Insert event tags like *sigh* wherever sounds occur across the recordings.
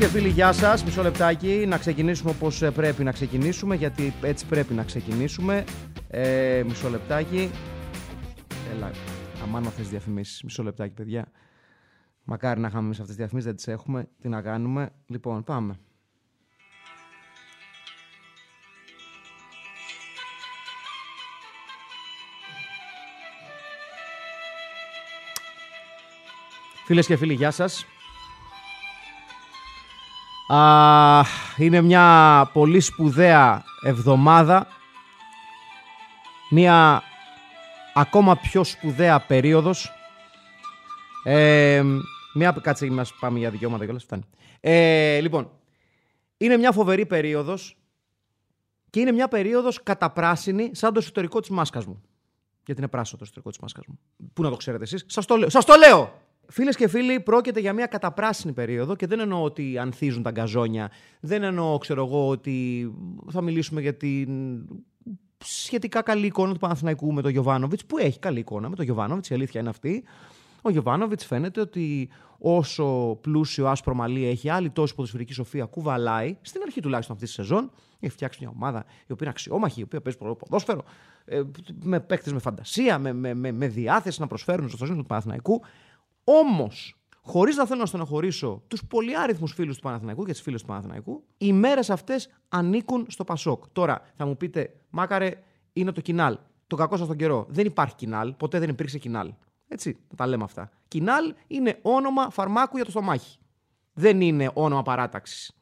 Και φίλοι, γεια σας. Μισό λεπτάκι να ξεκινήσουμε όπως πρέπει να ξεκινήσουμε, γιατί έτσι πρέπει να ξεκινήσουμε. Ε, μισό λεπτάκι. Έλα, αμάν θες διαφημίσεις. Μισό λεπτάκι, παιδιά. Μακάρι να είχαμε εμείς αυτές τις διαφημίσεις, δεν τις έχουμε. Τι να κάνουμε. Λοιπόν, πάμε. Φίλες και φίλοι, γεια σας. Α, είναι μια πολύ σπουδαία εβδομάδα. Μια ακόμα πιο σπουδαία περίοδος. Ε, μια, κάτσε, μας πάμε για δικαιώματα και όλα φτάνει. Ε, λοιπόν, είναι μια φοβερή περίοδος και είναι μια περίοδος καταπράσινη σαν το εσωτερικό της μάσκας μου. Γιατί είναι πράσινο το εσωτερικό της μάσκας μου. Πού να το ξέρετε εσείς; Σας το λέω. Σας το λέω! Φίλες και φίλοι, πρόκειται για μια καταπράσινη περίοδο και δεν εννοώ ότι ανθίζουν τα γκαζόνια. Δεν εννοώ, ξέρω εγώ, ότι θα μιλήσουμε για την σχετικά καλή εικόνα του Παναθηναϊκού με τον Γιωβάνοβιτς, που έχει καλή εικόνα με τον Γιωβάνοβιτς, η αλήθεια είναι αυτή. Ο Γιωβάνοβιτς φαίνεται ότι όσο πλούσιο άσπρο μαλλί έχει, άλλη τόση ποδοσφαιρική σοφία κουβαλάει, στην αρχή τουλάχιστον αυτής της σεζόν, έχει φτιάξει μια ομάδα η οποία είναι αξιόμαχη, η οποία παίζει ποδόσφαιρο, ε, με παίκτες με φαντασία, με, με, με, με διάθεση να προσφέρουν στο σύνολο του Παναθηναϊκού. Όμως, χωρίς να θέλω να στενοχωρήσω τους πολυάριθμους φίλους του Παναθηναϊκού και τις φίλες του Παναθηναϊκού, οι μέρες αυτές ανήκουν στο Πασόκ. Τώρα θα μου πείτε, Μάκαρε, είναι το κοινάλ. Το κακό σας τον καιρό. Δεν υπάρχει κοινάλ. Ποτέ δεν υπήρξε κοινάλ. Έτσι, τα λέμε αυτά. Κοινάλ είναι όνομα φαρμάκου για το στομάχι. Δεν είναι όνομα παράταξης.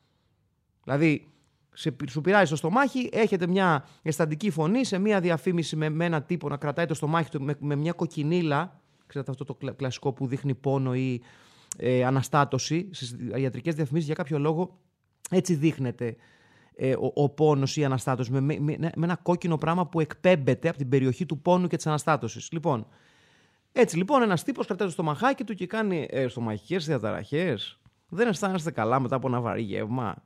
Δηλαδή, σε, σου πειράζει στο στομάχι, έχετε μια αισθαντική φωνή σε μια διαφήμιση με, με έναν τύπο να κρατάει το στομάχι του με, με μια κοκκινίλα Ξέρετε αυτό το κλασικό που δείχνει πόνο ή ε, αναστάτωση στις ιατρικές διαφημίσεις για κάποιο λόγο έτσι δείχνεται ε, ο, ο πόνος ή η αναστάτωση με, με, με, ένα κόκκινο πράγμα που εκπέμπεται από την περιοχή του πόνου και της αναστάτωσης. Λοιπόν, έτσι λοιπόν ένας τύπος κρατάει το στομαχάκι του και κάνει ε, στομαχικές διαταραχές. Δεν αισθάνεστε καλά μετά από ένα βαρύ γεύμα;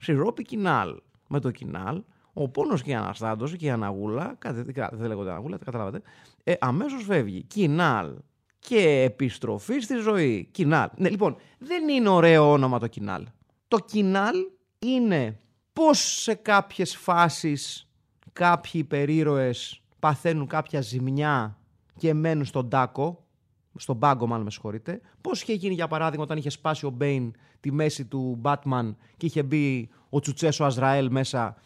Σιρόπι κοινάλ. Με το κοινάλ ο πόνος και η αναστάτωση και η αναγούλα, κάτι, δεν λέγονται αναγούλα, τα καταλάβατε, ε, αμέσως φεύγει. Κοινάλ. Και επιστροφή στη ζωή. Κοινάλ. Ναι, λοιπόν, δεν είναι ωραίο όνομα το κοινάλ. Το κοινάλ είναι πώς σε κάποιες φάσεις κάποιοι υπερήρωες παθαίνουν κάποια ζημιά και μένουν στον τάκο, στον πάγκο μάλλον με συγχωρείτε. Πώς είχε γίνει για παράδειγμα όταν είχε σπάσει ο Μπέιν τη μέση του Batman και είχε μπει ο Τσουτσέσο Αζραέλ μέσα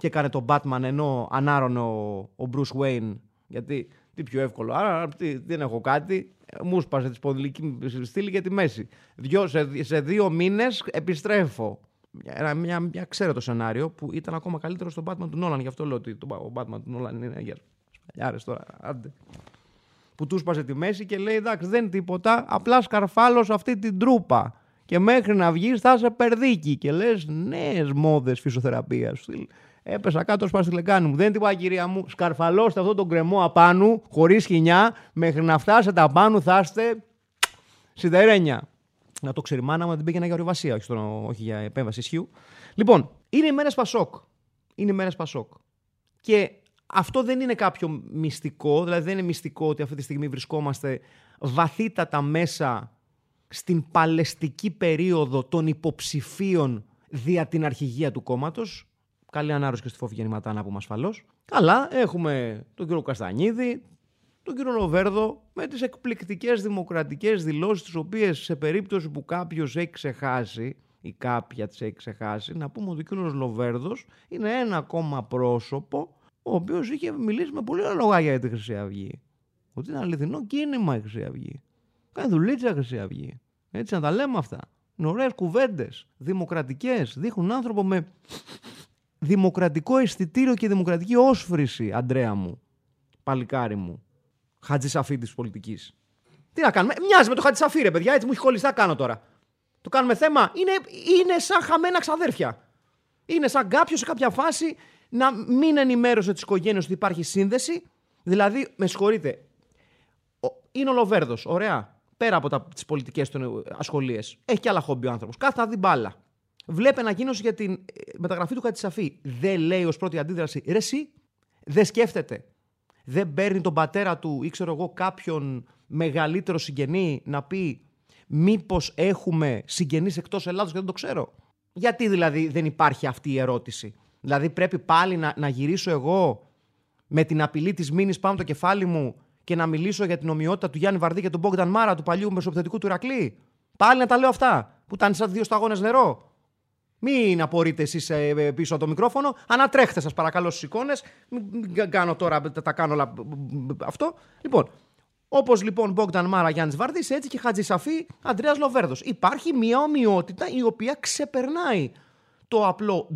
και έκανε τον Batman ενώ ανάρωνε ο, ο Bruce Wayne. Γιατί τι πιο εύκολο. Άρα τι, δεν έχω κάτι. Μου σπάσε τη σπονδυλική στήλη για τη μέση. Δυο, σε, σε δύο μήνες επιστρέφω. Ένα μια, μια το σενάριο που ήταν ακόμα καλύτερο στον Batman του Νόλαν. Γι' αυτό λέω ότι το, ο Batman του Νόλαν είναι για σπαλιάρε τώρα. Άντε. Που του σπάσε τη μέση και λέει: Εντάξει, δεν είναι τίποτα. Απλά σκαρφάλω αυτή την τρούπα. Και μέχρι να βγεις θα είσαι περδίκι. Και λες νέε μόδες φυσιοθεραπείας. Έπεσα κάτω, σπάσει τη λεκάνη μου. Δεν είναι τίποτα, κυρία μου. Σκαρφαλώστε αυτό τον κρεμό απάνου, χωρίς χινιά, μέχρι να φτάσετε απάνου θα είστε σιδερένια. Να το ξέρει μάνα μου, την πήγαινα για ορειβασία, όχι, όχι για επέμβαση ισχύου. Λοιπόν, είναι οι μέρες Πασόκ. Είναι οι μέρες Πασόκ. Και αυτό δεν είναι κάποιο μυστικό, δηλαδή δεν είναι μυστικό ότι αυτή τη στιγμή βρισκόμαστε βαθύτατα μέσα στην παλαιστική περίοδο των υποψηφίων δια την αρχηγία του κόμματος. Καλή ανάρρωση και στη φόβη γεννηματά να πούμε ασφαλώς. Καλά, έχουμε τον κύριο Καστανίδη, τον κύριο Λοβέρδο με τις εκπληκτικές δημοκρατικές δηλώσεις, τις οποίες σε περίπτωση που κάποιος έχει ξεχάσει ή κάποια τις έχει ξεχάσει, να πούμε ότι ο κύριος Λοβέρδο είναι ένα ακόμα πρόσωπο ο οποίος είχε μιλήσει με πολύ λόγια για τη Χρυσή Αυγή. Ότι είναι αληθινό κίνημα η Χρυσή Αυγή. Κάνει δουλίτσα η Χρυσή Αυγή. Έτσι να τα λέμε αυτά. Είναι ωραίες κουβέντες. Δημοκρατικές. Δείχνουν άνθρωπο με δημοκρατικό αισθητήριο και δημοκρατική όσφρηση, Αντρέα μου, παλικάρι μου, Χατζησαφή τη πολιτικής. Τι να κάνουμε, μοιάζει με το Χατζησαφή, ρε παιδιά, έτσι μου έχει κολλήσει, θα κάνω τώρα; Το κάνουμε θέμα, είναι, είναι σαν χαμένα ξαδέρφια. Είναι σαν κάποιος σε κάποια φάση να μην ενημέρωσε τις οικογένειες ότι υπάρχει σύνδεση. Δηλαδή, με συγχωρείτε, είναι ο Λοβέρδο, ωραία. Πέρα από τις πολιτικές του ασχολίες. Έχει και άλλα χόμπι ο άνθρωπος. Κάθε να δει μπάλα. Βλέπει ανακοίνωση για την ε, μεταγραφή του Κατσαφή. Δεν λέει ως πρώτη αντίδραση, ρε, εσύ, δεν σκέφτεται. Δεν παίρνει τον πατέρα του ή ξέρω εγώ κάποιον μεγαλύτερο συγγενή να πει μήπως έχουμε συγγενείς εκτός Ελλάδος και δεν το ξέρω. Γιατί δηλαδή δεν υπάρχει αυτή η ερώτηση. Δηλαδή πρέπει πάλι να, να γυρίσω εγώ με την απειλή της μήνυ πάνω το κεφάλι μου και να μιλήσω για την ομοιότητα του Γιάννη Βαρδί και του Μπόγκταν Μάρα, του παλιού μεσοπαιδευτικού του Ηρακλή. Πάλι να τα λέω αυτά. Που ήταν σαν δύο σταγόνες νερό. Μην απορείτε εσείς ε, πίσω από το μικρόφωνο. Ανατρέχτε, σας παρακαλώ, στις εικόνες. Μην κάνω τώρα, τα κάνω όλα αυτό. Λοιπόν, Όπως λοιπόν Μπόγκταν Μάρα Γιάννης Βαρδί, έτσι και Χατζη Σαφή Αντρέα Λοβέρδος. Υπάρχει μια ομοιότητα η οποία ξεπερνάει το απλό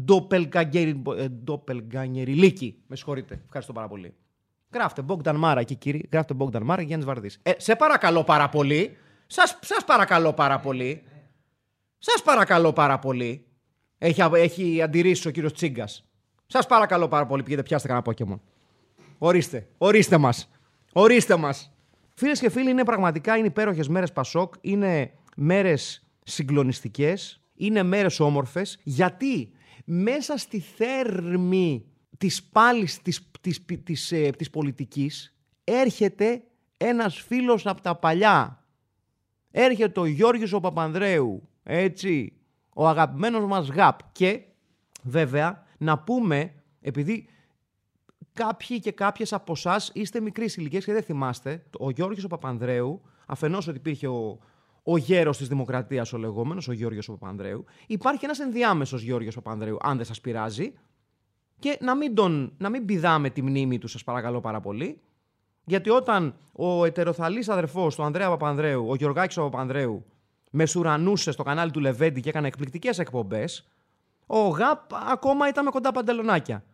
ντόπελγκανιεριλίκι. Με συγχωρείτε. Ευχαριστώ πάρα πολύ. Γράφτε Μπόγκταν Μάρα και κύριοι. Γράφτε Μπόγκταν Μάρα και Γιάννης Βαρδί. Ε, σε παρακαλώ πάρα πολύ. Σας σας παρακαλώ πάρα πολύ. Σας παρακαλώ πάρα πολύ. Έχει, έχει αντιρρήσει ο κύριος Τσίγκας. Σας παρακαλώ πάρα πολύ. Πήγαινε πιάστε κανένα Pokémon. Ορίστε. Ορίστε μας. Ορίστε μας. Φίλες και φίλοι, είναι πραγματικά είναι υπέροχες μέρες Πασόκ. Είναι μέρες συγκλονιστικές. Είναι μέρες όμορφες. Γιατί μέσα στη θέρμη της πάλης της, της, της, ε, της πολιτικής έρχεται ένας φίλος από τα παλιά. Έρχεται ο Γιώργος ο Παπανδρέου, έτσι, ο αγαπημένος μας ΓΑΠ. Και βέβαια να πούμε, επειδή κάποιοι και κάποιες από εσάς είστε μικρής ηλικία και δεν θυμάστε, ο Γιώργος ο Παπανδρέου, αφενός ότι υπήρχε ο, ο γέρος της Δημοκρατίας, ο λεγόμενος, ο Γιώργος Παπανδρέου. Υπάρχει ένας ενδιάμεσος Γιώργος Παπανδρέου, αν δεν σας πειράζει, και να μην, τον, να μην πηδάμε τη μνήμη του, σας παρακαλώ πάρα πολύ. Γιατί όταν ο ετεροθαλής αδερφός του Ανδρέα Παπανδρέου, ο Γιωργάκης Παπανδρέου, μεσουρανούσε στο κανάλι του Λεβέντη και έκανε εκπληκτικές εκπομπές, ο ΓΑΠ ακόμα ήταν με κοντά παντελονάκια.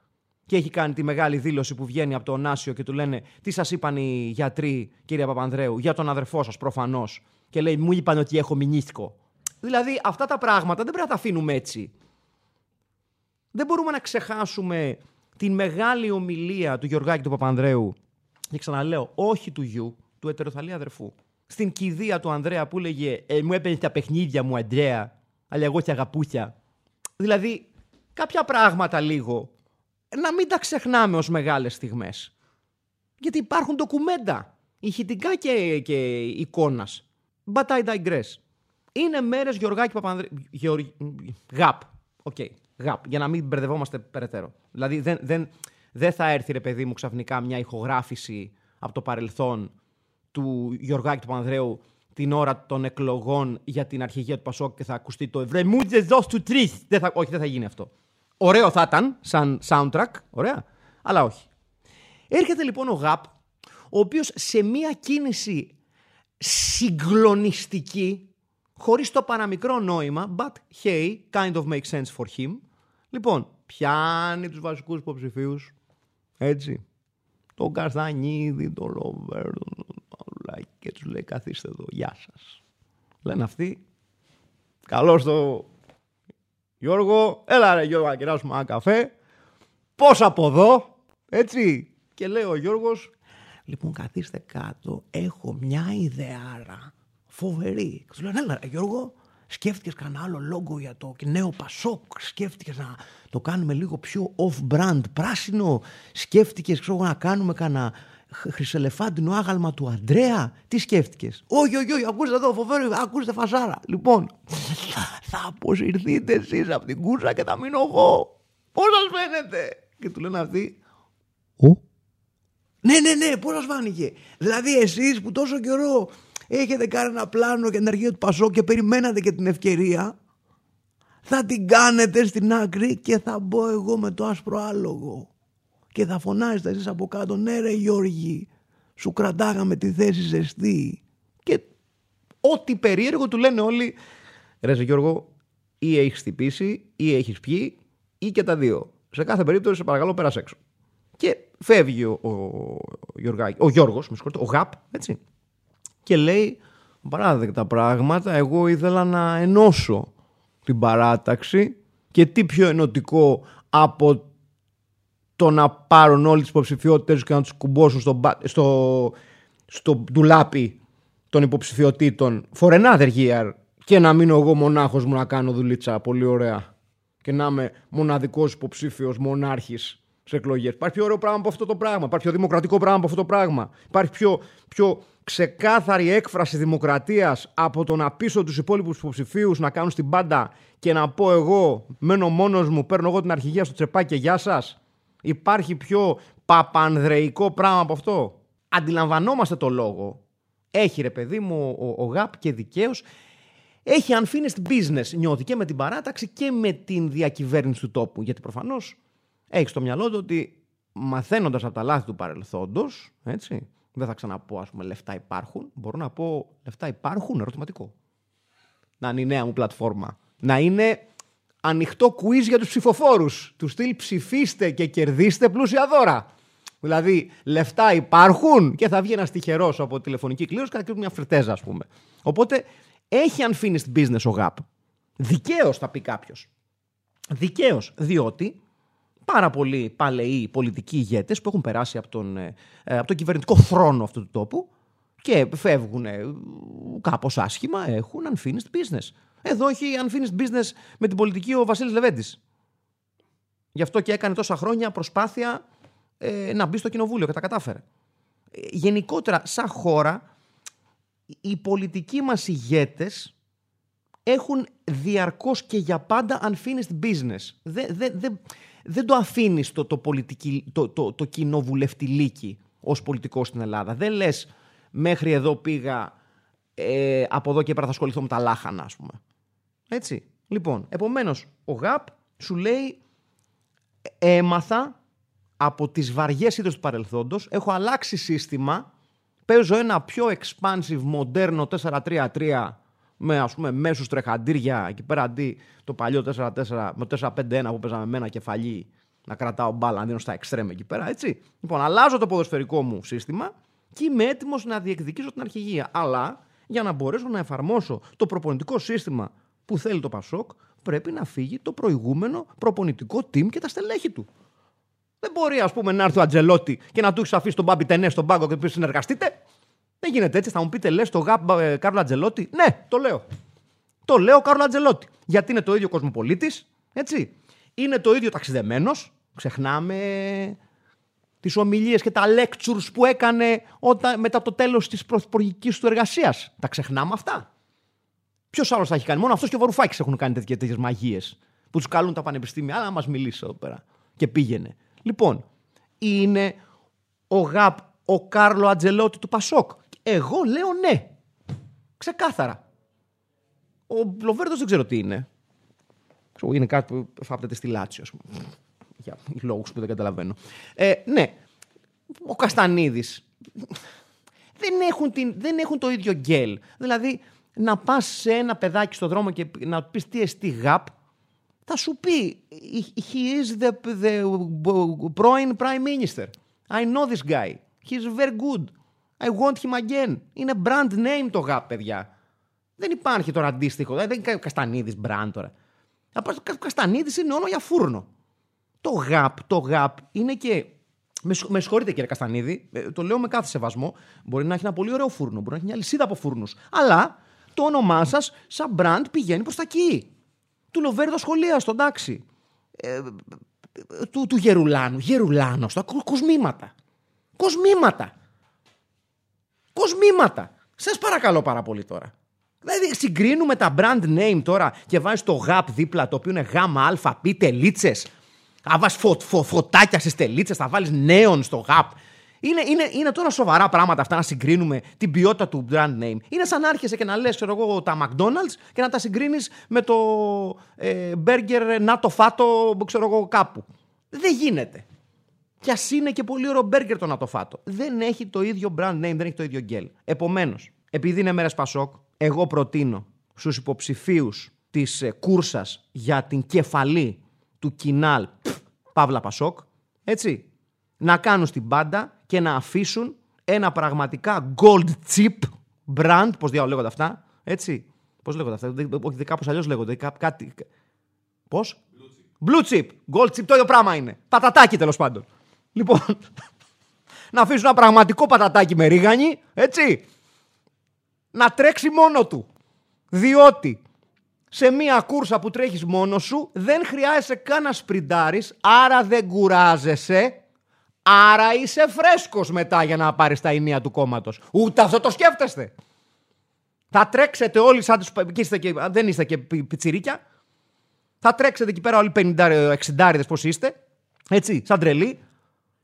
Και έχει κάνει τη μεγάλη δήλωση που βγαίνει από το Νάσιο και του λένε Τι σας είπαν οι γιατροί, κύριε Παπανδρέου, για τον αδερφό σας προφανώς. Και λέει Μου είπαν ότι έχω μηνύσκο. Δηλαδή αυτά τα πράγματα δεν πρέπει να τα αφήνουμε έτσι. Δεν μπορούμε να ξεχάσουμε την μεγάλη ομιλία του Γιωργάκη του Παπανδρέου και ξαναλέω, όχι του γιου, του ετεροθαλή αδερφού. Στην κηδεία του Ανδρέα που έλεγε ε, Μου έπαιρνε τα παιχνίδια μου, Αντρέα, αλλά εγώ και αγαπούθια. Δηλαδή, κάποια πράγματα λίγο να μην τα ξεχνάμε ως μεγάλες στιγμές. Γιατί υπάρχουν ντοκουμέντα, ηχητικά και, και εικόνας. But I digress. Είναι μέρες Γιωργάκη Παπανδρέου... Γεωργ... ΓΑΠ. OK. Okay ΓΑΠ, για να μην μπερδευόμαστε περαιτέρω. Δηλαδή δεν, δεν, δεν θα έρθει ρε παιδί μου ξαφνικά μια ηχογράφηση από το παρελθόν του Γιωργάκη Παπανδρέου την ώρα των εκλογών για την αρχηγία του Πασόκ και θα ακουστεί το «Ευρε μου δώσ' του τρεις». θα, όχι, δεν θα γίνει αυτό. Ωραίο θα ήταν σαν soundtrack, ωραία, αλλά όχι. Έρχεται λοιπόν ο ΓΑΠ, ο οποίος σε μια κίνηση συγκλονιστική, χωρίς το παραμικρό νόημα, but hey, kind of makes sense for him, Λοιπόν, πιάνει τους βασικούς υποψηφίους. έτσι. Τον Καστανίδη, τον Ρόβερ, τον και τους λέει καθίστε εδώ, γεια σας. Λένε αυτοί, καλώς το Γιώργο, έλα ρε Γιώργο να κεράσουμε ένα καφέ. Πώς από εδώ, έτσι. Και λέει ο Γιώργος, λοιπόν καθίστε κάτω, έχω μια ιδεάρα φοβερή. Και τους λένε, έλα ρε Γιώργο, Σκέφτηκες κανένα άλλο λόγο για το νέο Πασόκ. Σκέφτηκες να το κάνουμε λίγο πιο off-brand, πράσινο. Σκέφτηκες να κάνουμε κανένα χρυσελεφάντινο άγαλμα του Αντρέα. Τι σκέφτηκες; Όχι, όχι, όχι, ακούστε εδώ, φοβερό, ακούστε φασάρα. Λοιπόν, θα αποσυρθείτε εσείς από την κούρσα και θα μείνω εγώ. Πώς σας φαίνεται; Και του λένε αυτοί. Ο. Ναι, ναι, ναι, πώς σας φάνηκε; Δηλαδή εσείς που τόσο καιρό έχετε κάνει ένα πλάνο για την αρχή του Πασό και περιμένατε και την ευκαιρία, θα την κάνετε στην άκρη και θα μπω εγώ με το άσπρο άλογο. Και θα φωνάζετε εσείς από κάτω, ναι ρε Γιώργη, σου κρατάγαμε τη θέση ζεστή. Και ό,τι περίεργο του λένε όλοι, ρε Γιώργο, ή έχεις χτυπήσει, ή έχεις πιει, ή και τα δύο. Σε κάθε περίπτωση, σε παρακαλώ, πέρασε έξω. Και φεύγει ο, ο, ο Γιώργος, με ο Γαπ, έτσι και λέει παράδεκτα πράγματα. Εγώ ήθελα να ενώσω την παράταξη και τι πιο ενωτικό από το να πάρουν όλε τις υποψηφιότητες και να τους κουμπώσουν στο, στο, στο ντουλάπι των υποψηφιότητων for another year και να μείνω εγώ μονάχος μου να κάνω δουλίτσα πολύ ωραία και να είμαι μοναδικός υποψήφιος μονάρχης σε εκλογές. Υπάρχει πιο ωραίο πράγμα από αυτό το πράγμα. Υπάρχει πιο δημοκρατικό πράγμα από αυτό το πράγμα. Υπάρχει πιο, πιο ξεκάθαρη έκφραση δημοκρατίας από το να πείσω τους υπόλοιπους υποψηφίους να κάνουν στην πάντα και να πω εγώ, μένω μόνος μου, παίρνω εγώ την αρχηγία στο τσεπάκι και γεια σας. Υπάρχει πιο παπανδρεϊκό πράγμα από αυτό; Αντιλαμβανόμαστε το λόγο. Έχει ρε παιδί μου ο, ο, ΓΑΠ και δικαίως. Έχει unfinished business νιώθει και με την παράταξη και με την διακυβέρνηση του τόπου. Γιατί προφανώς έχεις στο μυαλό του ότι μαθαίνοντας από τα λάθη του παρελθόντος, έτσι, δεν θα ξαναπώ ας πούμε λεφτά υπάρχουν, μπορώ να πω λεφτά υπάρχουν, ερωτηματικό. Να είναι η νέα μου πλατφόρμα. Να είναι ανοιχτό quiz για τους ψηφοφόρους. Τους στυλ ψηφίστε και κερδίστε πλούσια δώρα. Δηλαδή, λεφτά υπάρχουν και θα βγει ένας τυχερός από τηλεφωνική κλήρωση και θα μια φρετέζα, ας πούμε. Οπότε έχει unfinished business ο ΓΑΠ. Δικαίως θα πει κάποιος. Δικαίως, διότι πάρα πολλοί παλαιοί πολιτικοί ηγέτες που έχουν περάσει από τον, ε, από τον κυβερνητικό θρόνο αυτού του τόπου και φεύγουν ε, κάπως άσχημα, έχουν unfinished business. Εδώ έχει unfinished business με την πολιτική ο Βασίλης Λεβέντης. Γι' αυτό και έκανε τόσα χρόνια προσπάθεια ε, να μπει στο κοινοβούλιο και τα κατάφερε. γενικότερα, σαν χώρα, οι πολιτικοί μας ηγέτες έχουν διαρκώς και για πάντα unfinished business. Δεν, δεν, δεν το αφήνεις το, το, το, το, το κοινοβουλευτηλίκι ως πολιτικό στην Ελλάδα. Δεν λες μέχρι εδώ πήγα, ε, από εδώ και πέρα θα ασχοληθώ με τα λάχανα, ας πούμε. Έτσι. Λοιπόν, επομένως, ο ΓΑΠ σου λέει έμαθα από τις βαριές είδες του παρελθόντος, έχω αλλάξει σύστημα, παίζω ένα πιο expansive, μοντέρνο 4-3-3 με ας πούμε μέσους τρεχαντήρια εκεί πέρα αντί το παλιό 4-4 με 4-5-1 που παίζαμε με ένα κεφαλί να κρατάω μπάλα, να δίνω στα εξτρέμ εκεί πέρα, έτσι. Λοιπόν, αλλάζω το ποδοσφαιρικό μου σύστημα και είμαι έτοιμος να διεκδικήσω την αρχηγία. Αλλά για να μπορέσω να εφαρμόσω το προπονητικό σύστημα που θέλει το Πασόκ, πρέπει να φύγει το προηγούμενο προπονητικό team και τα στελέχη του. Δεν μπορεί, ας πούμε, να έρθει ο Ατζελότη και να του έχεις αφήσει τον Μπάμπι Τενέ στον πάγκο και πει συνεργαστείτε. Δεν γίνεται έτσι. Θα μου πείτε, λες το γάπ ε, Κάρλο Ατζελότη. Ναι, το λέω. Το λέω Κάρλο Ατζελότη. Γιατί είναι το ίδιο κοσμοπολίτης, έτσι. Είναι το ίδιο ταξιδεμένος. Ξεχνάμε τις ομιλίες και τα lectures που έκανε όταν, μετά το τέλος της πρωθυπουργικής του εργασίας. Τα ξεχνάμε αυτά. Ποιος άλλος θα έχει κάνει; Μόνο αυτός και ο Βαρουφάκης έχουν κάνει τέτοιες μαγείες. Που τους καλούν τα πανεπιστήμια. Αλλά να μας μιλήσει εδώ πέρα. Και πήγαινε. Λοιπόν, είναι ο ΓΑΠ ο Κάρλο Ατζελότη του Πασόκ. Εγώ λέω ναι. Ξεκάθαρα. Ο Λοβέρδος δεν ξέρω τι είναι. Είναι κάτι που φάπτεται στη Λάτσιο, ας πούμε. Για λόγους που δεν καταλαβαίνω. Ε, ναι. Ο Καστανίδης. Δεν έχουν, δεν έχουν το ίδιο γκέλ. Δηλαδή, να πας σε ένα παιδάκι στο δρόμο και να πεις τι εστί γαπ, θα σου πει He is the, the pρώην prime minister. I know this guy. He's very good. I want him again. Είναι brand name το γαπ, παιδιά. Δεν υπάρχει τώρα αντίστοιχο. Δεν είναι Καστανίδης brand τώρα. Ο Καστανίδης είναι όλο για φούρνο. Το γαπ, το γαπ είναι και. Με, με συγχωρείτε κύριε Καστανίδη, ε, το λέω με κάθε σεβασμό. Μπορεί να έχει ένα πολύ ωραίο φούρνο, μπορεί να έχει μια λυσίδα από φούρνους. Αλλά το όνομά σας, σαν brand, πηγαίνει προς τα εκεί. Του Λοβέρδο σχολεία, στον τάξη. Ε, του, του Γερουλάνου. Γερουλάνο, στα κοσμήματα. Κοσμήματα. Κοσμήματα. Σας παρακαλώ πάρα πολύ τώρα. Δηλαδή συγκρίνουμε τα brand name τώρα και βάζεις το γαπ δίπλα το οποίο είναι γάμα αλφα πι τελίτσε. Θα βάζεις φω, φω, φωτάκια στις τελίτσες, θα βάλεις νέον στο γαπ. Είναι, είναι, είναι τώρα σοβαρά πράγματα αυτά να συγκρίνουμε την ποιότητα του brand name. Είναι σαν να έρχεσαι και να λες, ξέρω εγώ, τα McDonald's και να τα συγκρίνεις με το ε, burger να το φάτο, ξέρω εγώ, κάπου. Δεν γίνεται. Κι ας είναι και πολύ ωραίο μπέργκερ το να το φάτο. Δεν έχει το ίδιο brand name, δεν έχει το ίδιο γκέλ. Επομένως, επειδή είναι μέρες Πασόκ, εγώ προτείνω στους υποψηφίους της ε, κούρσας για την κεφαλή του Κινάλ Παύλα Πασόκ, έτσι, να κάνουν στην πάντα και να αφήσουν ένα πραγματικά gold chip brand, πώς διάολο λέγονται αυτά, έτσι, πώς λέγονται αυτά, όχι κάπως αλλιώς λέγονται, κάτι, πώς, Blue chip, gold chip, το ίδιο πράγμα είναι. Πατατάκι τέλος πάντων. Λοιπόν, *laughs* να αφήσουν ένα πραγματικό πατατάκι με ρίγανη, έτσι. Να τρέξει μόνο του. Διότι σε μία κούρσα που τρέχεις μόνος σου δεν χρειάζεσαι καν να σπριντάρεις, άρα δεν κουράζεσαι, άρα είσαι φρέσκος μετά για να πάρεις τα ενία του κόμματος. Ούτε αυτό το σκέφτεστε. Θα τρέξετε όλοι σαν τους... Και δεν είστε και πιτσιρίκια. Θα τρέξετε εκεί πέρα όλοι 50-60 πώς είστε. Έτσι, σαν τρελή.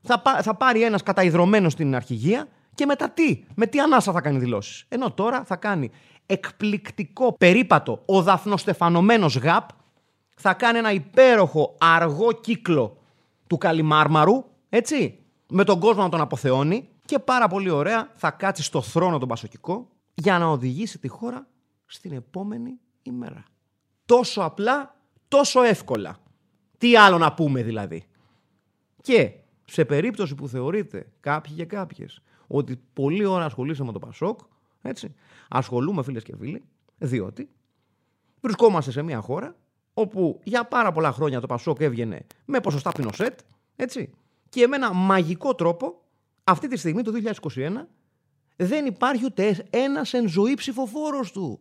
Θα, θα πάρει ένας καταϊδρωμένος στην αρχηγία και μετά τι, με τι ανάσα θα κάνει δηλώσεις; Ενώ τώρα θα κάνει εκπληκτικό περίπατο ο δαφνοστεφανωμένος γαπ θα κάνει ένα υπέροχο αργό κύκλο του Καλιμάρμαρου, έτσι, με τον κόσμο να τον αποθεώνει και πάρα πολύ ωραία θα κάτσει στο θρόνο τον Πασοκικό για να οδηγήσει τη χώρα στην επόμενη ημέρα. Τόσο απλά, τόσο εύκολα. Τι άλλο να πούμε δηλαδή. Και σε περίπτωση που θεωρείτε κάποιοι και κάποιες ότι πολλή ώρα ασχολείσαι με το Πασόκ, έτσι, ασχολούμαι φίλες και φίλοι, διότι βρισκόμαστε σε μια χώρα όπου για πάρα πολλά χρόνια το Πασόκ έβγαινε με ποσοστά πινοσέτ, έτσι, και με ένα μαγικό τρόπο αυτή τη στιγμή το 2021 δεν υπάρχει ούτε ένας εν ζωή ψηφοφόρος του.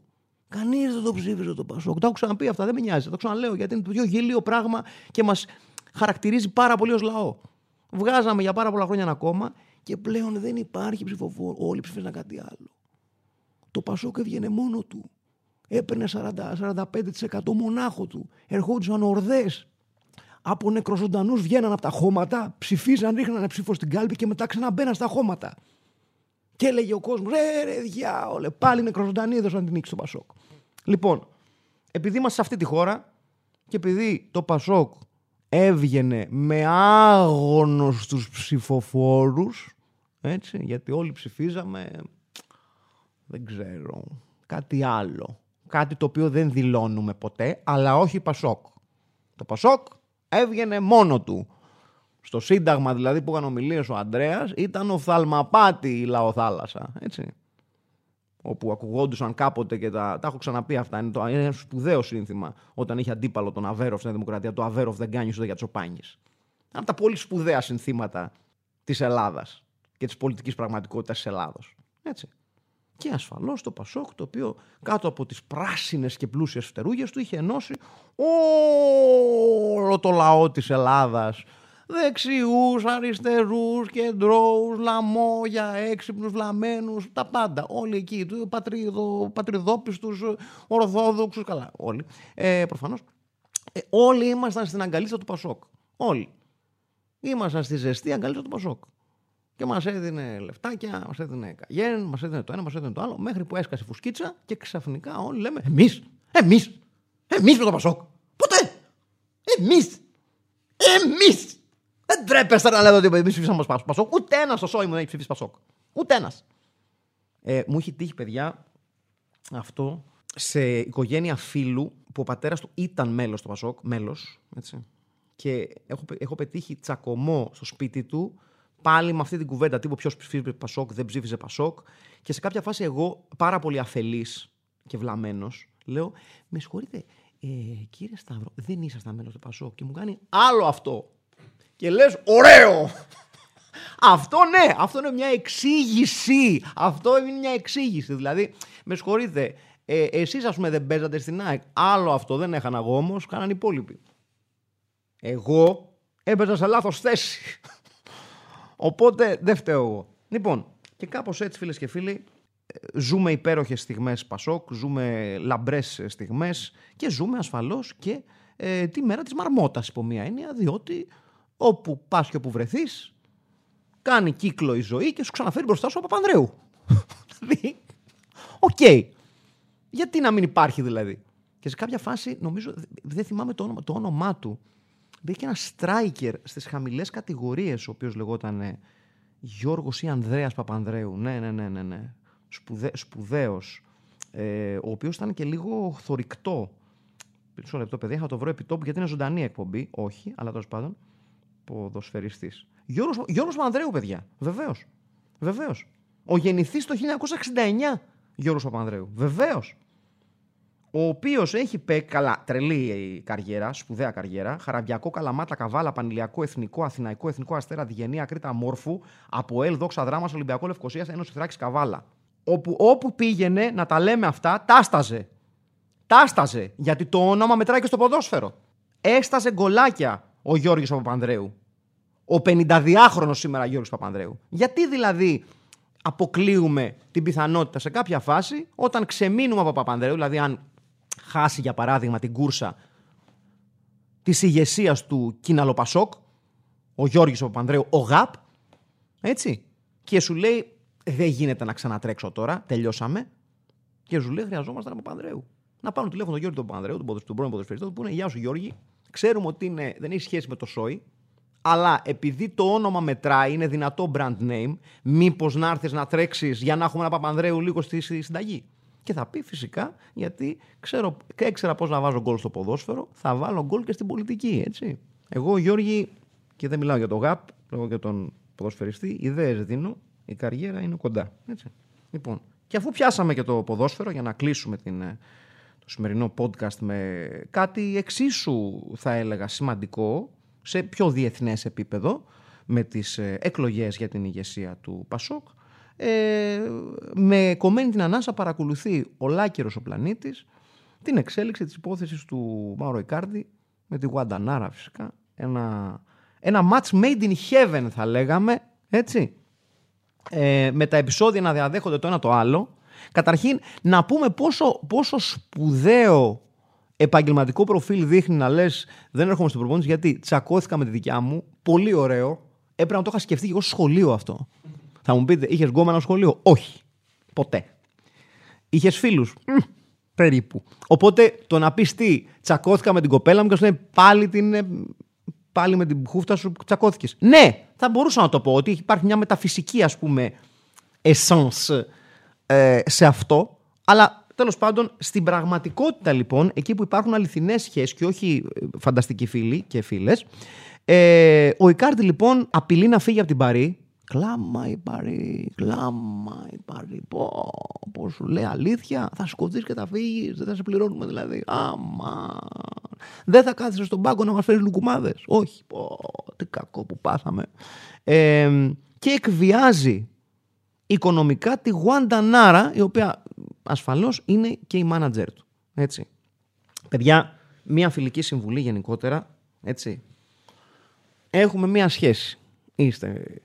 Κανείς δεν το ψήφιζε το Πασόκ. Το έχω ξαναπεί αυτά, δεν με νοιάζει. Το ξαναλέω γιατί είναι το πιο γελίο πράγμα και μας χαρακτηρίζει πάρα πολύ ως λαό. Βγάζαμε για πάρα πολλά χρόνια ένα κόμμα και πλέον δεν υπάρχει ψηφοφόρο. Όλοι ψήφισαν κάτι άλλο. Το Πασόκ έβγαινε μόνο του. Έπαιρνε 40-45% μονάχο του. Ερχόντουσαν ορδές. Από νεκροζωντανούς βγαίναν από τα χώματα, ψηφίζαν, ρίχναν ψήφο στην κάλπη και μετά ξαναμπαίναν στα χώματα. Και έλεγε ο κόσμος, ρε, ρε, διάολε, πάλι νεκροζωντανοί έδωσαν την νίκη στο Πασόκ. Λοιπόν, επειδή είμαστε σε αυτή τη χώρα και επειδή το Πασόκ έβγαινε με άγνωστους ψηφοφόρους, έτσι, γιατί όλοι ψηφίζαμε, δεν ξέρω, κάτι άλλο. Κάτι το οποίο δεν δηλώνουμε ποτέ, αλλά όχι Πασόκ. Το Πασόκ έβγαινε μόνο του. Στο Σύνταγμα δηλαδή που είχαν ομιλίες ο Αντρέα ήταν ο Θαλμαπάτη η λαοθάλασσα. Έτσι. Όπου ακουγόντουσαν κάποτε και τα, τα έχω ξαναπεί αυτά. Είναι, το, είναι ένα σπουδαίο σύνθημα όταν είχε αντίπαλο τον Αβέροφ στην Δημοκρατία. Το Αβέροφ δεν κάνει ούτε για τσοπάνι. Από τα πολύ σπουδαία συνθήματα της Ελλάδας και της πολιτικής πραγματικότητας της Ελλάδος. Έτσι. Και ασφαλώς το Πασόκ, το οποίο κάτω από τις πράσινες και πλούσιες φτερούγες του είχε ενώσει όλο το λαό της Ελλάδας δεξιούς, αριστερούς, κεντρώους, λαμόγια, έξυπνους, βλαμμένους, τα πάντα. Όλοι εκεί, πατριδο, πατριδόπιστους, ορθόδοξους, καλά, όλοι. Ε, προφανώς. Ε, όλοι ήμασταν στην αγκαλίτσα του Πασόκ. Όλοι. Ήμασταν στη ζεστή αγκαλίτσα του Πασόκ. Και μας έδινε λεφτάκια, μας έδινε καγέν, μας έδινε το ένα, μας έδινε το άλλο, μέχρι που έσκασε φουσκίτσα και ξαφνικά όλοι λέμε Εμείς, εμείς, εμείς με το Πασόκ. Ποτέ! Εμείς! Εμείς! Δεν τρέπεστε να λέτε ότι εμείς ψηφίσαμε Πασόκ. Ούτε ένας στο σόι μου δεν έχει ψηφίσει Πασόκ. Ούτε ένας. Ε, μου έχει τύχει, παιδιά, αυτό σε οικογένεια φίλου που ο πατέρας του ήταν μέλος του Πασόκ. Μέλος, έτσι. Και έχω, έχω πετύχει τσακωμό στο σπίτι του πάλι με αυτή την κουβέντα τύπου ποιος ψήφιζε Πασόκ, δεν ψήφιζε Πασόκ. Και σε κάποια φάση εγώ, πάρα πολύ αφελής και βλαμμένος, λέω: Με συγχωρείτε, ε, κύριε Σταύρο, δεν ήσασταν μέλος του Πασόκ. Και μου κάνει άλλο αυτό. Και λες, ωραίο! *laughs* Αυτό ναι, αυτό είναι μια εξήγηση. Αυτό είναι μια εξήγηση. Δηλαδή, με συγχωρείτε, ε, εσείς ας πούμε δεν παίζατε στην ΑΕΚ. Άλλο αυτό δεν έχανα εγώ όμω, κάναν οι υπόλοιποι. Εγώ έπαιζα σε λάθος θέση. Οπότε δεν φταίω εγώ. Λοιπόν, και κάπως έτσι, φίλες και φίλοι, ζούμε υπέροχες στιγμές Πασόκ, ζούμε λαμπρές στιγμές και ζούμε ασφαλώς και ε, τη μέρα της μαρμότας υπό μία έννοια, διότι όπου πας και όπου βρεθείς, κάνει κύκλο η ζωή και σου ξαναφέρει μπροστά σου από Παπανδρέου. *laughs* Δηλαδή, οκ. Γιατί να μην υπάρχει δηλαδή. Και σε κάποια φάση, νομίζω, δεν θυμάμαι το όνομα, το όνομά του, Υπήρχε ένα striker στις χαμηλές κατηγορίες, ο οποίος λεγόταν ε, Γιώργος ή Ανδρέας Παπανδρέου. Ναι, ναι, ναι, ναι. ναι. Σπουδέ, Σπουδαίος. Ε, ο οποίος ήταν και λίγο θορυκτό. Μισό λεπτό, παιδιά, θα το βρω επί τόπου γιατί είναι ζωντανή εκπομπή. Όχι, αλλά τέλος πάντων. Ποδοσφαιριστής. Γιώργος, Γιώργος Παπανδρέου, παιδιά. Βεβαίως. Βεβαίως. Ο γεννηθής το 1969 Γιώργος Παπανδρέου. Βεβαίως. Ο οποίος έχει παίξει καλά, τρελή καριέρα, σπουδαία καριέρα. Χαραμπιακό, Καλαμάτα, Καβάλα, Πανηλιακό, Εθνικό, Αθηναϊκό, Εθνικό Αστέρα, Διγενή, Ακρίτα, Μόρφου, από Ελ, Δόξα Δράμας, Ολυμπιακό Λευκοσίας, Ένωση Θράκης, Καβάλα. Όπου, όπου πήγαινε να τα λέμε αυτά, τάσταζε. Τάσταζε. Γιατί το όνομα μετράει και στο ποδόσφαιρο. Έσταζε γκολάκια ο Γιώργος Παπανδρέου. Ο 52χρονο σήμερα Γιώργος Παπανδρέου. Γιατί δηλαδή αποκλείουμε την πιθανότητα σε κάποια φάση όταν ξεμείνουμε από Παπανδρέου, δηλαδή αν χάσει για παράδειγμα την κούρσα της ηγεσίας του Κιναλοπασόκ, ο Γιώργης Παπανδρέου, ο ΓΑΠ, έτσι, και σου λέει δεν γίνεται να ξανατρέξω τώρα, τελειώσαμε, και σου λέει χρειαζόμαστε ένα Παπανδρέου. Να πάρουν τηλέφωνο τον Γιώργη τον Παπανδρέου, τον, τον πρώην ποδοσφαιριστή, που είναι Γεια σου Γιώργη, ξέρουμε ότι είναι, δεν έχει σχέση με το σόι, αλλά επειδή το όνομα μετράει, είναι δυνατό brand name, μήπως να έρθεις να τρέξεις για να έχουμε ένα Παπανδρέου λίγο στη συνταγή. Και θα πει φυσικά, γιατί ξέρω, έξερα πώς να βάζω γκολ στο ποδόσφαιρο, θα βάλω γκολ και στην πολιτική, έτσι. Εγώ, Γιώργη, και δεν μιλάω για τον ΓΑΠ, λέω για τον ποδοσφαιριστή, ιδέες δίνω, η καριέρα είναι κοντά. Έτσι. Λοιπόν, και αφού πιάσαμε και το ποδόσφαιρο για να κλείσουμε την, ε, το σημερινό podcast με κάτι εξίσου θα έλεγα σημαντικό σε πιο διεθνές επίπεδο με τις ε, εκλογές για την ηγεσία του Πασόκ ε, με κομμένη την ανάσα παρακολουθεί ο Λάκερος ο πλανήτης την εξέλιξη της υπόθεσης του Μάουρο Ικάρντι με τη Γουαντανάρα φυσικά ένα, ένα match made in heaven θα λέγαμε έτσι ε, με τα επεισόδια να διαδέχονται το ένα το άλλο καταρχήν να πούμε πόσο, πόσο σπουδαίο επαγγελματικό προφίλ δείχνει να λες: Δεν έρχομαι στην προπόνηση γιατί τσακώθηκα με τη δικιά μου. Πολύ ωραίο. Έπρεπε να το είχα σκεφτεί και εγώ στο σχολείο αυτό. Θα μου πείτε, είχες γκόμενο σχολείο; Όχι. Ποτέ. Είχες φίλους; Περίπου. Οπότε το να πεις τι, τσακώθηκα με την κοπέλα μου και σου πάλι, την, ε, πάλι με την χούφτα σου τσακώθηκες. Ναι, θα μπορούσα να το πω ότι υπάρχει μια μεταφυσική ας πούμε essence ε, σε αυτό. Αλλά τέλος πάντων, στην πραγματικότητα λοιπόν, εκεί που υπάρχουν αληθινές σχέσεις και όχι ε, φανταστικοί φίλοι και φίλες, ε, ο Ικάρτη λοιπόν απειλεί να φύγει από την Παρή Κλάμα η Παρή, κλάμα η Παρή. Πω, πω σου λέει αλήθεια, θα σκοτείς και θα φύγεις, δεν θα σε πληρώνουμε δηλαδή. Άμα. Δεν θα κάθεσαι στον πάγκο να μας φέρεις λουκουμάδες. Όχι, πω, τι κακό που πάθαμε. Ε, και εκβιάζει οικονομικά τη Γουάντα Νάρα, η οποία ασφαλώς είναι και η μάνατζερ του. Έτσι. Παιδιά, μία φιλική συμβουλή γενικότερα. Έτσι. Έχουμε μία σχέση. Είστε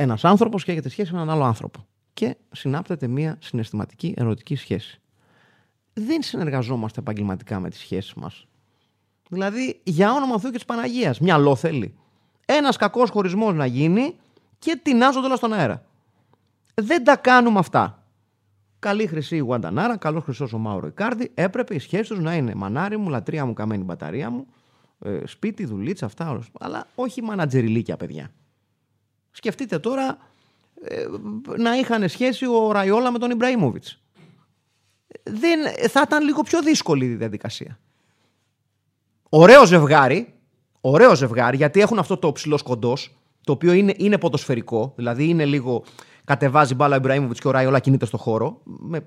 ένας άνθρωπος και έχετε σχέση με έναν άλλο άνθρωπο. Και συνάπτεται μια συναισθηματική ερωτική σχέση. Δεν συνεργαζόμαστε επαγγελματικά με τις σχέσεις μας. Δηλαδή, για όνομα Θεού και της Παναγίας, μυαλό θέλει. Ένας κακός χωρισμός να γίνει και τεινάζονται όλα στον αέρα. Δεν τα κάνουμε αυτά. Καλή χρυσή η Γουαντανάρα, καλός χρυσός ο Μάουρο Ικάρδη. Έπρεπε η σχέση τους να είναι μανάρι μου, λατρεία μου, καμένη μπαταρία μου, ε, σπίτι, δουλίτσα, αυτά όλα. Αλλά όχι μανατζεριλίκια, παιδιά. Σκεφτείτε τώρα ε, να είχαν σχέση ο Ραϊόλα με τον Ιμπραήμοβιτς. Δεν, θα ήταν λίγο πιο δύσκολη η διαδικασία. Ωραίο ζευγάρι, ωραίο ζευγάρι, γιατί έχουν αυτό το ψηλό κοντό, το οποίο είναι, είναι ποδοσφαιρικό, δηλαδή είναι λίγο. Κατεβάζει μπάλα ο Ιμπραήμοβιτς και ο Ραϊόλα κινείται στο χώρο. Με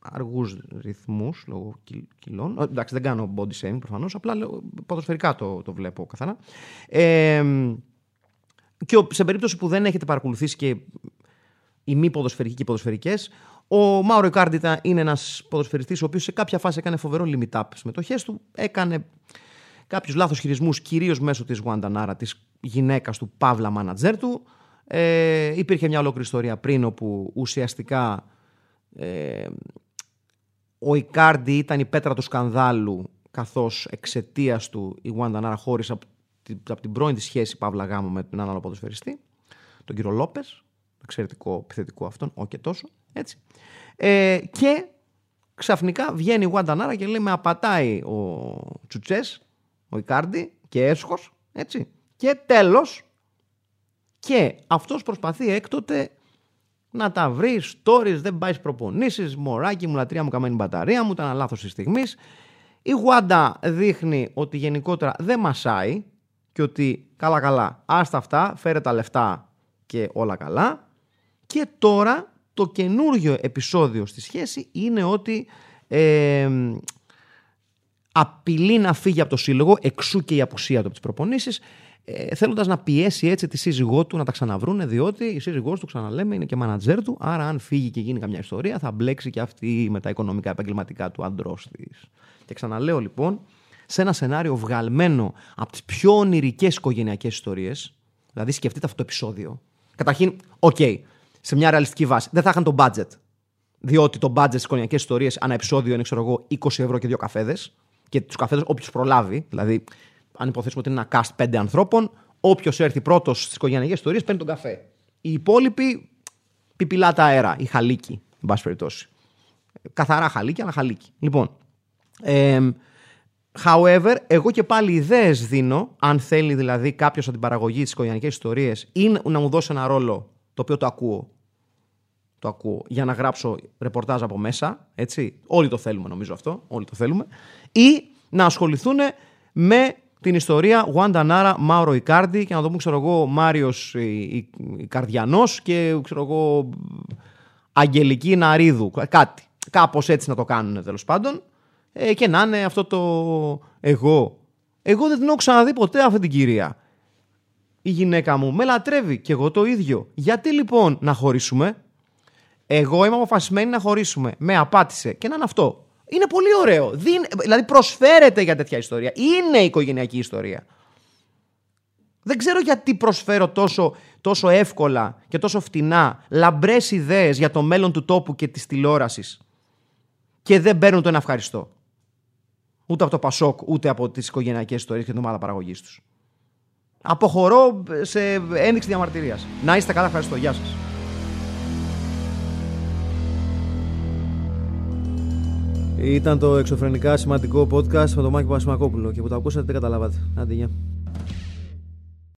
αργούς ρυθμούς λόγω κιλών. Εντάξει, δεν κάνω body shaming προφανώς, απλά ποδοσφαιρικά το, το βλέπω καθαρά. Ε, και σε περίπτωση που δεν έχετε παρακολουθήσει και οι μη ποδοσφαιρικοί και οι ποδοσφαιρικές, ο Μάουρο Ικάρντιτα είναι ένας ποδοσφαιριστής ο οποίος σε κάποια φάση έκανε φοβερό limit up συμμετοχές του. Έκανε κάποιους λάθος χειρισμούς κυρίως μέσω της Γουαντανάρα, της γυναίκας του Παύλα μάνατζέρ του. Ε, υπήρχε μια ολόκληρη ιστορία πριν όπου ουσιαστικά ε, ο Ικάρντι ήταν η πέτρα του σκανδάλου καθώς εξαιτίας του η Γουαντανάρα χώρισε από από την πρώην της σχέση Παύλα Γάμου με έναν άλλο ποδοσφαιριστή, τον κύριο Λόπες. Εξαιρετικό, επιθετικό αυτόν, όχι και τόσο. Έτσι. Ε, και ξαφνικά βγαίνει η Γουαντανάρα και λέει με απατάει ο Τσουτσές, ο Ικάρντι και έσχος. Έτσι. Και τέλος. Και αυτός προσπαθεί έκτοτε να τα βρει, stories, δεν πάει προπονήσεις, μωράκι μου, λατρεία μου, καμένη μπαταρία μου, ήταν λάθος της στιγμής. Η Γουάντα δείχνει ότι γενικότερα δεν μασάει, και ότι καλά καλά, άστα αυτά, φέρε τα λεφτά και όλα καλά. Και τώρα το καινούργιο επεισόδιο στη σχέση είναι ότι ε, απειλεί να φύγει από το σύλλογο, εξού και η απουσία του από τις προπονήσεις, ε, θέλοντας να πιέσει έτσι τη σύζυγό του να τα ξαναβρούνε, διότι η σύζυγός του, ξαναλέμε, είναι και μάνατζέρ του. Άρα, αν φύγει και γίνει καμιά ιστορία, θα μπλέξει και αυτή με τα οικονομικά επαγγελματικά του άντρό της. Και ξαναλέω λοιπόν, σε ένα σενάριο βγαλμένο από τις πιο ονειρικές οικογενειακές ιστορίες, δηλαδή σκεφτείτε αυτό το επεισόδιο. Καταρχήν, OK, okay, σε μια ρεαλιστική βάση, δεν θα είχαν το budget. Διότι το budget στις οικογενειακές ιστορίες ανά επεισόδιο είναι, ξέρω εγώ, 20 ευρώ και δύο καφέδες. Και τους καφέδες όποιος προλάβει, δηλαδή αν υποθέσουμε ότι είναι ένα cast πέντε ανθρώπων, όποιος έρθει πρώτος στις οικογενειακές ιστορίες παίρνει τον καφέ. Οι υπόλοιποι πιπιλάτε αέρα, ή χαλίκι, εν πάση περιπτώσει. Καθαρά χαλίκη, αλλά χαλίκη. Λοιπόν. Ε, however, εγώ και πάλι ιδέες δίνω, αν θέλει δηλαδή κάποιος από την παραγωγή της οικογενειακής ιστορίε ή να μου δώσει ένα ρόλο το οποίο το ακούω. Το ακούω για να γράψω ρεπορτάζ από μέσα. Έτσι. Όλοι το θέλουμε, νομίζω αυτό. Όλοι το θέλουμε. Ή να ασχοληθούν με την ιστορία Wanda Nara, Μάουρο Ικάρντι και να το πούμε, ξέρω εγώ, Μάριος Καρδιανός και ξέρω εγώ, Αγγελική Ναρίδου. Κάτι. Κάπως έτσι να το κάνουν τέλος πάντων. Ε, και να είναι αυτό το εγώ. Εγώ δεν την έχω ξαναδεί ποτέ αυτή την κυρία. Η γυναίκα μου με λατρεύει και εγώ το ίδιο. Γιατί λοιπόν να χωρίσουμε; Εγώ είμαι αποφασισμένη να χωρίσουμε. Με απάτησε και να είναι αυτό. Είναι πολύ ωραίο. Δηλαδή προσφέρεται για τέτοια ιστορία. Είναι οικογενειακή ιστορία. Δεν ξέρω γιατί προσφέρω τόσο, τόσο εύκολα και τόσο φτηνά λαμπρές ιδέες για το μέλλον του τόπου και της τηλεόρασης και δεν παίρνουν το ένα ευχαριστώ. Ούτε από το Πασόκ, ούτε από τις οικογενειακές ιστορίες και την ομάδα παραγωγής τους. Αποχωρώ σε ένδειξη διαμαρτυρίας. Να είστε καλά, ευχαριστώ. Γεια σας. Ήταν το εξωφρενικά σημαντικό podcast με τον Μάκη Πασμακόπουλο και που το ακούσατε δεν καταλάβατε. Άντε, γεια.